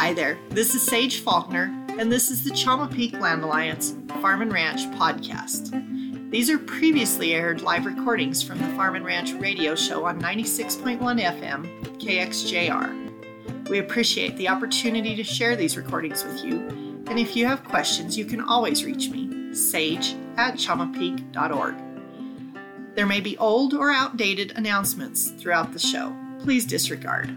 Hi there, this is Sage Faulkner, and this is the Chama Peak Land Alliance Farm and Ranch podcast. These are previously aired live recordings from the Farm and Ranch radio show on 96.1 FM, KXJR. We appreciate the opportunity to share these recordings with you, and if you have questions, you can always reach me, sage at chamapeak.org. There may be old or outdated announcements throughout the show. Please disregard.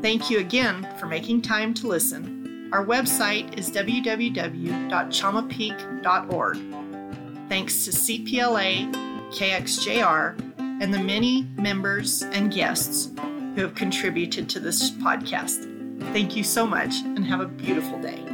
Thank you again for making time to listen. Our website is www.chamapeak.org. Thanks to CPLA, KXJR, and the many members and guests who have contributed to this podcast. Thank you so much and have a beautiful day.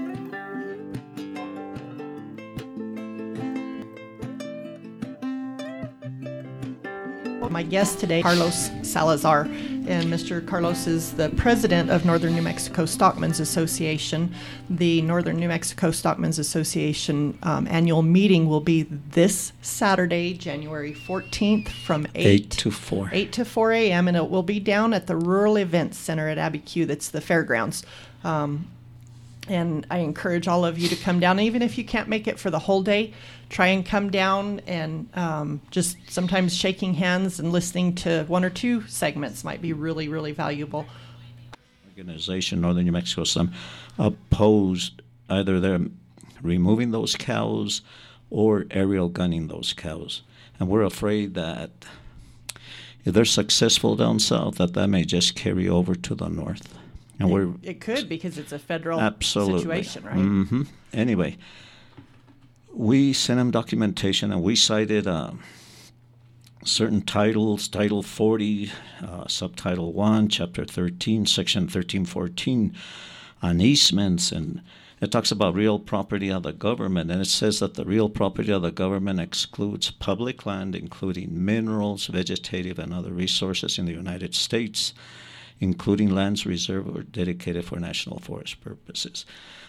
My guest today, Carlos Salazar. And Mr. Carlos is the president of Northern New Mexico Stockmen's Association. The Northern New Mexico Stockmen's Association um, annual meeting will be this Saturday, January 14th from 8, 8 to 4. 8 to 4 a.m. And it will be down at the Rural Events Center at Abiquiu. That's the fairgrounds. Um, and I encourage all of you to come down, even if you can't make it for the whole day. Try and come down and um, just sometimes shaking hands and listening to one or two segments might be really, really valuable. Organization Northern New Mexico some opposed either them removing those cows or aerial gunning those cows, and we're afraid that if they're successful down south, that that may just carry over to the north. And we're It, it could because it's a federal absolutely. situation, right? hmm Anyway, we sent them documentation, and we cited uh, certain titles: Title 40, uh, Subtitle 1, Chapter 13, Section 1314, on easements, and it talks about real property of the government, and it says that the real property of the government excludes public land, including minerals, vegetative, and other resources in the United States including lands reserved or dedicated for national forest purposes.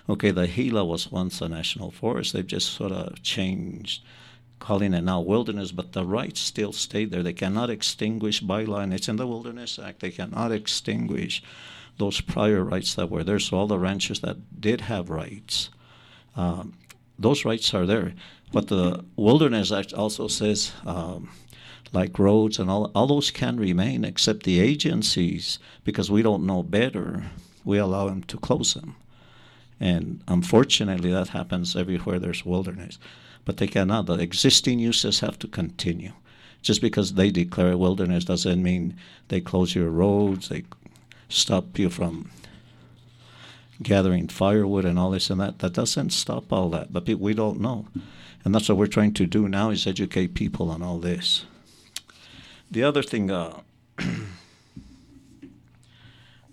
Okay, the Gila was once a national forest. They've just sort of changed, calling it now wilderness, but the rights still stay there. They cannot extinguish by law, and it's in the Wilderness Act. They cannot extinguish those prior rights that were there. So all the ranchers that did have rights, um, those rights are there. But the Wilderness Act also says. Um, like roads and all, all those can remain, except the agencies, because we don't know better, we allow them to close them. And unfortunately, that happens everywhere there's wilderness. But they cannot. The existing uses have to continue. Just because they declare wilderness doesn't mean they close your roads, they stop you from gathering firewood and all this and that. That doesn't stop all that. But we don't know. And that's what we're trying to do now is educate people on all this. The other thing, uh,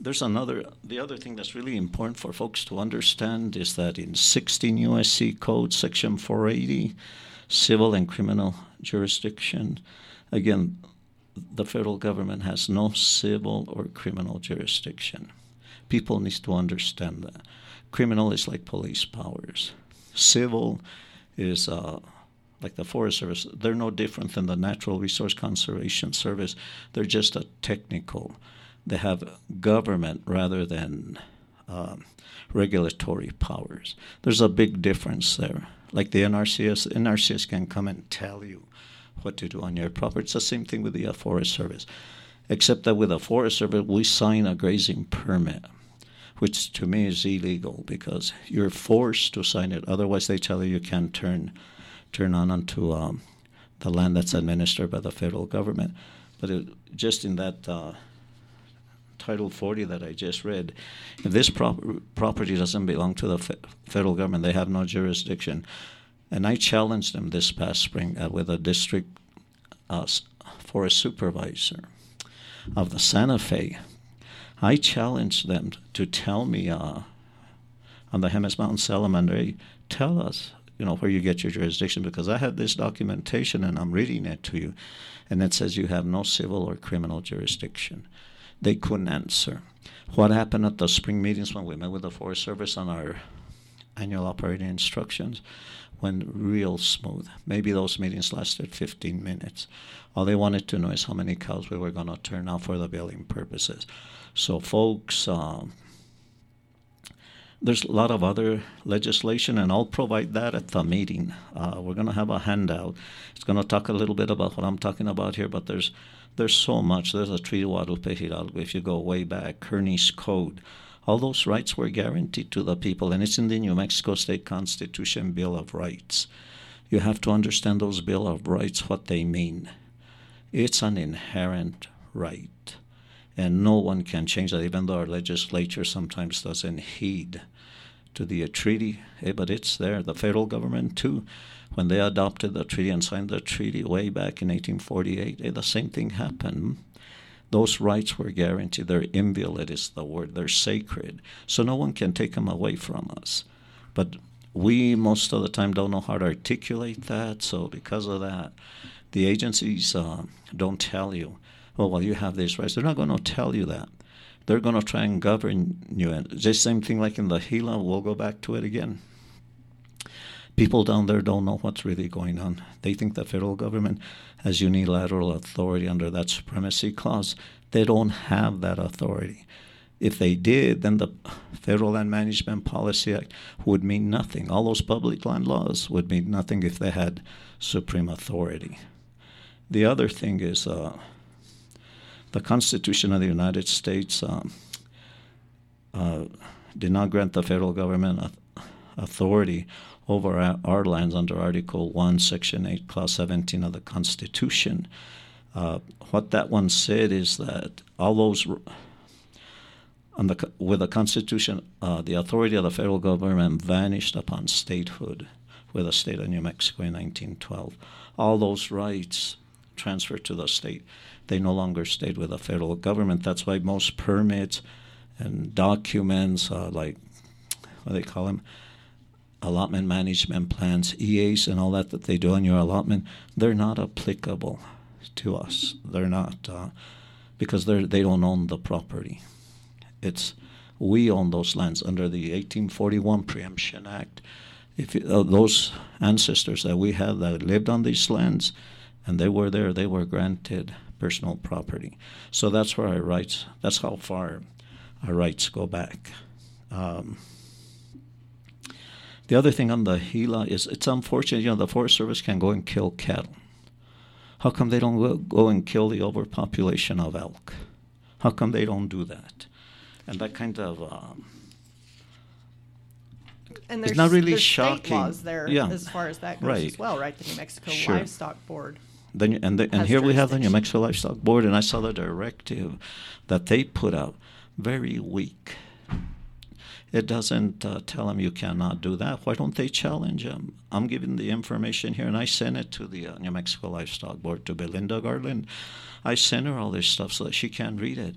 there's another, the other thing that's really important for folks to understand is that in 16 USC Code, Section 480, civil and criminal jurisdiction, again, the federal government has no civil or criminal jurisdiction. People need to understand that. Criminal is like police powers. Civil is uh, like the Forest Service, they're no different than the Natural Resource Conservation Service. They're just a technical. They have government rather than um, regulatory powers. There's a big difference there. Like the NRCS, NRCS can come and tell you what to do on your property. It's the same thing with the uh, Forest Service, except that with the Forest Service, we sign a grazing permit which to me is illegal because you're forced to sign it. Otherwise, they tell you you can't turn turn on onto um, the land that's administered by the federal government. But it, just in that uh, Title 40 that I just read, if this prop- property doesn't belong to the fe- federal government, they have no jurisdiction. And I challenged them this past spring uh, with a district uh, forest supervisor of the Santa Fe. I challenged them to tell me uh, on the Jemez Mountain Salamander, tell us you know, where you get your jurisdiction because I have this documentation and I'm reading it to you, and it says you have no civil or criminal jurisdiction. They couldn't answer. What happened at the spring meetings when we met with the Forest Service on our annual operating instructions went real smooth. Maybe those meetings lasted 15 minutes. All they wanted to know is how many cows we were going to turn out for the billing purposes. So, folks, um, there's a lot of other legislation, and I'll provide that at the meeting. Uh, we're going to have a handout. It's going to talk a little bit about what I'm talking about here, but there's there's so much. There's a Treaty Guadalupe Hidalgo. If you go way back, Kearny's Code, all those rights were guaranteed to the people, and it's in the New Mexico State Constitution Bill of Rights. You have to understand those Bill of Rights, what they mean. It's an inherent right, and no one can change that, even though our legislature sometimes doesn't heed to the treaty, eh, but it's there. The federal government, too, when they adopted the treaty and signed the treaty way back in 1848, eh, the same thing happened. Those rights were guaranteed. They're inviolate, is the word. They're sacred. So no one can take them away from us. But we, most of the time, don't know how to articulate that. So because of that, the agencies uh, don't tell you, oh, well, you have these rights. They're not going to tell you that they're going to try and govern you. And the same thing like in the Gila, we'll go back to it again. People down there don't know what's really going on. They think the federal government has unilateral authority under that supremacy clause. They don't have that authority. If they did, then the Federal Land Management Policy Act would mean nothing. All those public land laws would mean nothing if they had supreme authority. The other thing is uh, the Constitution of the United States um, uh, did not grant the federal government authority over our, lands under Article 1, Section 8, Clause 17 of the Constitution. Uh, what that one said is that all those the, with the Constitution, uh, the authority of the federal government vanished upon statehood with the state of New Mexico in 1912. All those rights transferred to the state they no longer stayed with the federal government. That's why most permits and documents, uh, like what do they call them, allotment management plans, EAs, and all that that they do on your allotment, they're not applicable to us. They're not uh, because they they don't own the property. It's we own those lands under the 1841 Preemption Act. If uh, those ancestors that we have that lived on these lands, and they were there, they were granted personal property. So that's where I rights, that's how far our rights go back. Um, the other thing on the Gila is it's unfortunate, you know, the Forest Service can go and kill cattle. How come they don't go and kill the overpopulation of elk? How come they don't do that? And that kind of um, and there's, it's not really there's shocking. State laws there yeah. as far as that goes right. as well, right? The New Mexico sure. Livestock Board. Then, and the, and here we have the New Mexico Livestock Board, and I saw the directive that they put out very weak. It doesn't uh, tell them you cannot do that. Why don't they challenge them? I'm giving the information here, and I sent it to the uh, New Mexico Livestock Board to Belinda Garland. I sent her all this stuff so that she can read it.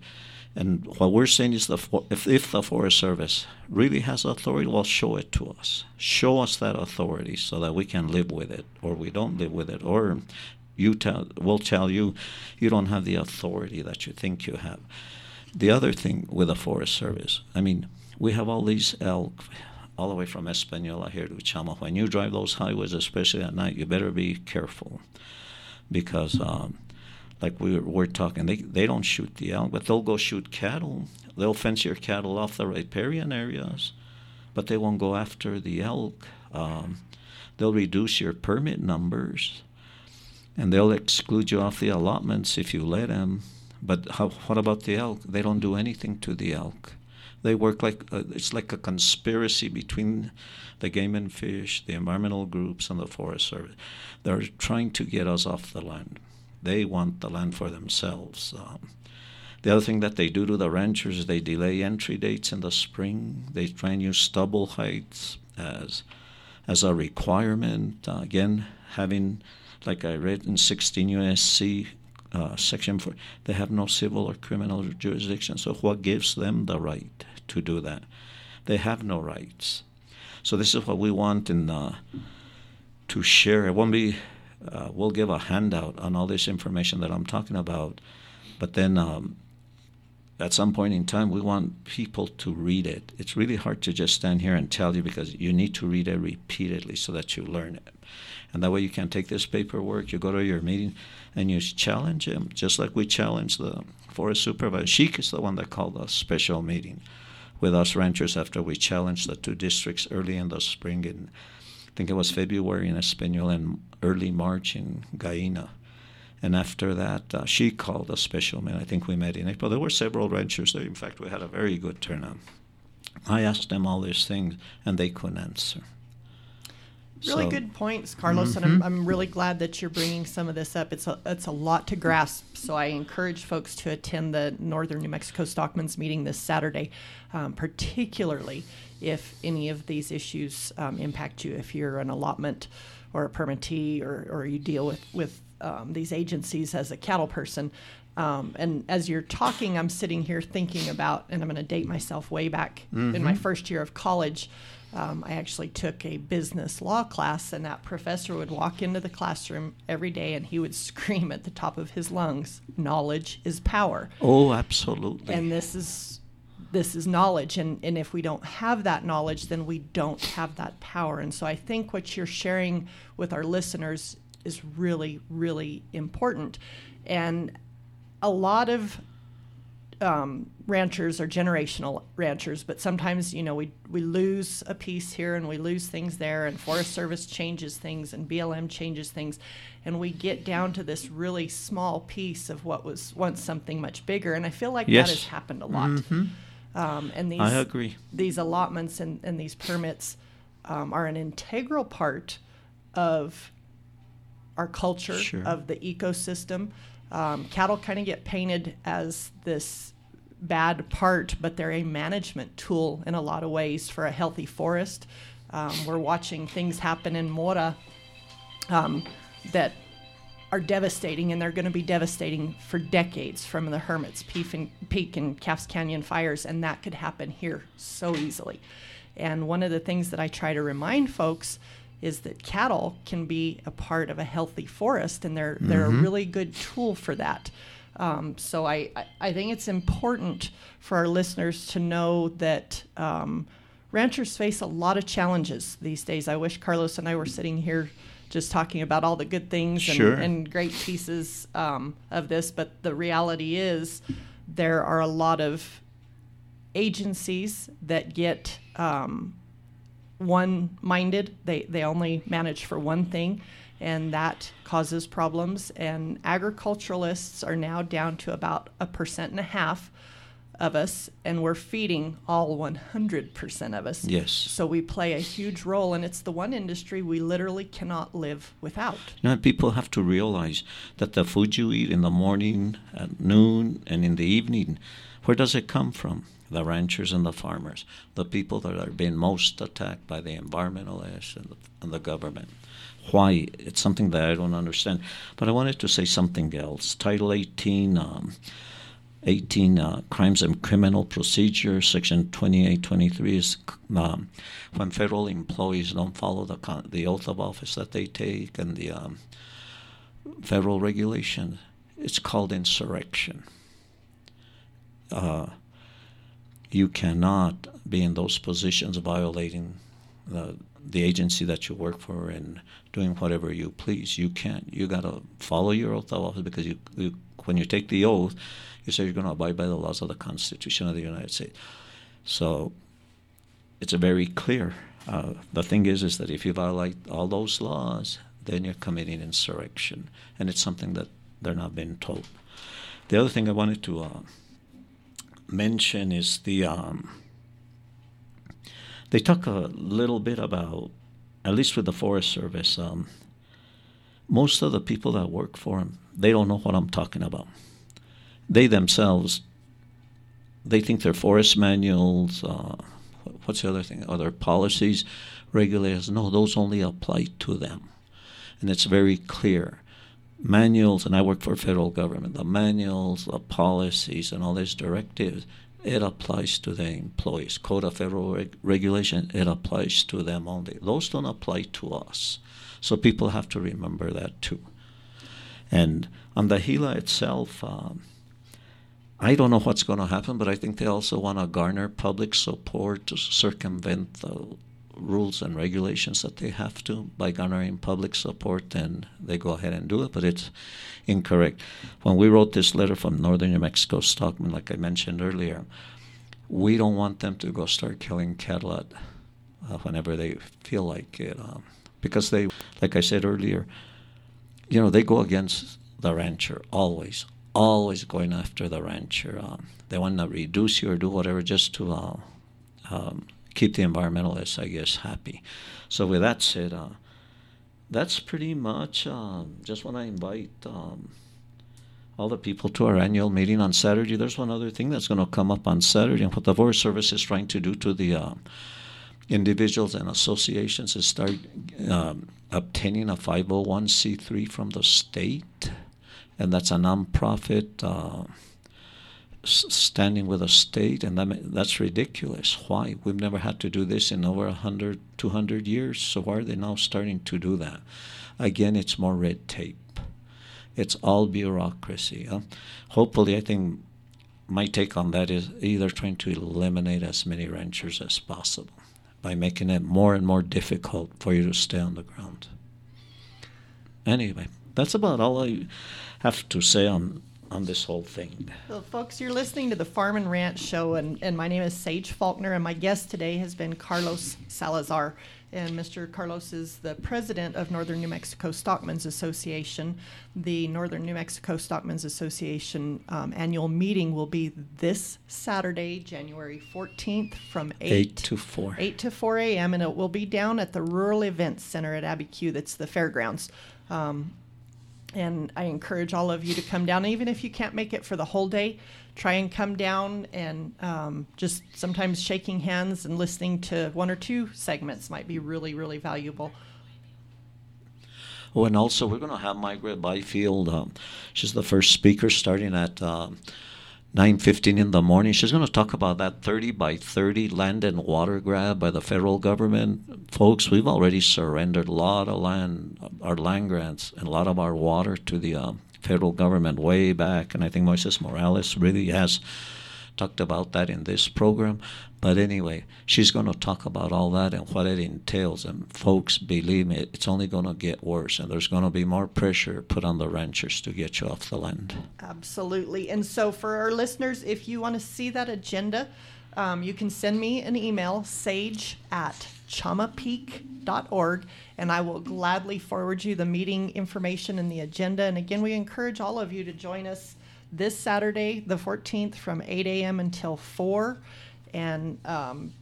And what we're saying is, the if, if the Forest Service really has authority, well, show it to us. Show us that authority so that we can live with it, or we don't live with it, or you tell, will tell you you don't have the authority that you think you have. The other thing with the Forest Service, I mean, we have all these elk all the way from Espanola here to Chama. When you drive those highways, especially at night, you better be careful because, um, like we were talking, they, they don't shoot the elk, but they'll go shoot cattle. They'll fence your cattle off the riparian areas, but they won't go after the elk. Um, they'll reduce your permit numbers and they'll exclude you off the allotments if you let them. But how, what about the elk? They don't do anything to the elk. They work like uh, it's like a conspiracy between the game and fish, the environmental groups, and the Forest Service. They're trying to get us off the land. They want the land for themselves. Um, the other thing that they do to the ranchers is they delay entry dates in the spring. They try and use stubble heights as as a requirement. Uh, again, having like I read in 16 USC uh, section 4, they have no civil or criminal jurisdiction. So what gives them the right to do that? They have no rights. So this is what we want in uh, to share. It won't be. Uh, we'll give a handout on all this information that I'm talking about, but then um, at some point in time, we want people to read it. It's really hard to just stand here and tell you because you need to read it repeatedly so that you learn it. And that way you can take this paperwork, you go to your meeting, and you challenge him, just like we challenge the forest supervisor. Sheik is the one that called a special meeting. with us ranchers after we challenged the two districts early in the spring in I think it was February in Espanola and early March in Gallina. And after that, uh, she called a special meeting. I think we met in April. There were several ranchers there. In fact, we had a very good turnout. I asked them all these things, and they couldn't answer. Really so, good points, Carlos, mm-hmm. and I'm, mm-hmm. I'm really glad that you're bringing some of this up. It's a, it's a lot to grasp, so I encourage folks to attend the Northern New Mexico Stockman's meeting this Saturday, um, particularly if any of these issues um, impact you. If you're an allotment or a permittee or, or you deal with, with um, these agencies as a cattle person, um, and as you're talking, I'm sitting here thinking about, and I'm going to date myself way back mm-hmm. in my mm-hmm. first year of college um, I actually took a business law class, and that professor would walk into the classroom every day and he would scream at the top of his lungs, "Knowledge is power." Oh, absolutely. And this is this is knowledge, and and if we don't have that knowledge, then we don't have that power. And so I think what you're sharing with our listeners is really, really important, and a lot of um, ranchers are generational ranchers, but sometimes you know we we lose a piece here and we lose things there, and Forest Service changes things and BLM changes things, and we get down to this really small piece of what was once something much bigger. And I feel like yes. that has happened a lot. Mm-hmm. Um, and these I agree. These allotments and, and these permits um, are an integral part of our culture sure. of the ecosystem. Um, cattle kind of get painted as this bad part, but they're a management tool in a lot of ways for a healthy forest. Um, we're watching things happen in Mora um, that are devastating, and they're going to be devastating for decades from the Hermit's Peak and, Peak and Calf's Canyon fires, and that could happen here so easily. And one of the things that I try to remind folks is that cattle can be a part of a healthy forest, and they're mm-hmm. they're a mm-hmm. really good tool for that. Um, so I, I think it's important for our listeners to know that um, ranchers face a lot of challenges these days. I wish Carlos and I were sitting here just talking about all the good things and, sure. and great pieces um, of this, but the reality is there are a lot of agencies that get um, one minded. They, they only manage for one thing, and that causes problems. And agriculturalists are now down to about a percent and a half of us, and we're feeding all 100% of us. Yes. So we play a huge role, and it's the one industry we literally cannot live without. Now, people have to realize that the food you eat in the morning, at noon, and in the evening, where does it come from? the ranchers and the farmers, the people that are being most attacked by the environmentalists and the, and the government. Why? It's something that I don't understand. But I wanted to say something else. Title 18, um, 18 uh, Crimes and Criminal Procedure, Section 2823 is um, when federal employees don't follow the, the oath of office that they take and the um, federal regulation. It's called insurrection. Uh, you cannot be in those positions violating the the agency that you work for and doing whatever you please. You can't. You got to follow your oath of office because you, you, when you take the oath, you say you're going to abide by the laws of the Constitution of the United States. So it's very clear. Uh, the thing is, is that if you violate all those laws, then you're committing insurrection, and it's something that they're not being told. The other thing I wanted to uh, mention is the um, they talk a little bit about at least with the Forest Service. Um, most of the people that work for them, they don't know what I'm talking about. They themselves, they think their forest manuals, uh, what's the other thing, other policies, regulators, no, those only apply to them. And it's very clear manuals, and I work for federal government, the manuals, the policies, and all these directives, it applies to the employees. Code of Federal reg- Regulation, it applies to them only. Those don't apply to us. So people have to remember that too. And on the Gila itself, um, I don't know what's going to happen, but I think they also want to garner public support to circumvent the rules and regulations that they have to by garnering public support, then they go ahead and do it, but it's incorrect. When we wrote this letter from Northern New Mexico Stockman, like I mentioned earlier, we don't want them to go start killing cattle at, uh, whenever they feel like it, um, because they, like I said earlier, you know, they go against the rancher always, always going after the rancher. Um, they want to reduce you or do whatever just to uh, um, keep the environmentalists, I guess, happy. So with that said, uh, that's pretty much. Um, just want to invite um, all the people to our annual meeting on Saturday. There's one other thing that's going to come up on Saturday, and what the Forest Service is trying to do to the uh, individuals and associations is start um, obtaining a 501c3 from the state, and that's a nonprofit. Uh, standing with a state, and that, that's ridiculous. Why? We've never had to do this in over 100, 200 years, so why are they now starting to do that? Again, it's more red tape. It's all bureaucracy. Huh? Hopefully, I think my take on that is either trying to eliminate as many ranchers as possible by making it more and more difficult for you to stay on the ground. Anyway, that's about all I have to say on on this whole thing. Well, folks, you're listening to the Farm and Ranch Show, and, and my name is Sage Faulkner, and my guest today has been Carlos Salazar. And Mr. Carlos is the president of Northern New Mexico Stockmen's Association. The Northern New Mexico Stockmen's Association um, annual meeting will be this Saturday, January 14th, from 8, 8 to 4. 8 to 4 a.m., and it will be down at the Rural Events Center at Abiquiu. That's the fairgrounds. Um, and I encourage all of you to come down, even if you can't make it for the whole day. Try and come down and um, just sometimes shaking hands and listening to one or two segments might be really, really valuable. Oh, and also we're going to have Margaret Byfield. Um, she's the first speaker starting at um, 9.15 in the morning. She's going to talk about that 30 by 30 land and water grab by the federal government. Folks, we've already surrendered a lot of land, our land grants, and a lot of our water to the uh, federal government way back. And I think Moises Morales really has talked about that in this program. But anyway, she's going to talk about all that and what it entails. And folks, believe me, it's only going to get worse. And there's going to be more pressure put on the ranchers to get you off the land. Absolutely. And so, for our listeners, if you want to see that agenda, um, you can send me an email, sage at chamapeak.org, and I will gladly forward you the meeting information and the agenda. And again, we encourage all of you to join us this Saturday, the 14th, from 8 a.m. until 4. And um,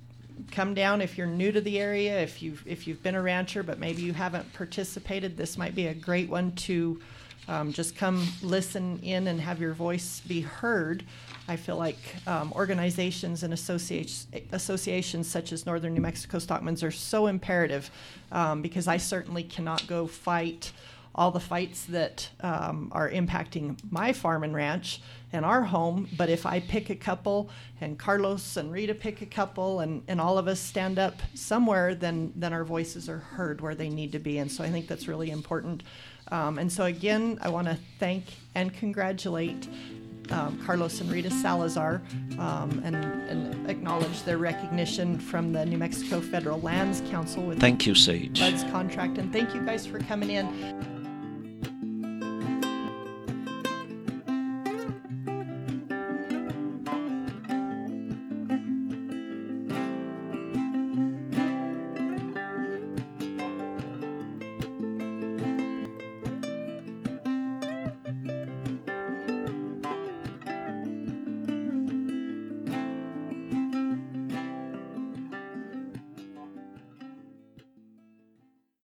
come down if you're new to the area. If you've if you've been a rancher, but maybe you haven't participated, this might be a great one to um, just come listen in and have your voice be heard. I feel like um, organizations and associations, associations such as Northern New Mexico Stockmen's are so imperative um, because I certainly cannot go fight all the fights that um, are impacting my farm and ranch and our home. But if I pick a couple and Carlos and Rita pick a couple and, and all of us stand up somewhere, then, then our voices are heard where they need to be. And so I think that's really important. Um, and so, again, I want to thank and congratulate um, Carlos and Rita Salazar um, and, and, acknowledge their recognition from the New Mexico Federal Lands Council with thank you, Sage. BUDS contract. And thank you guys for coming in.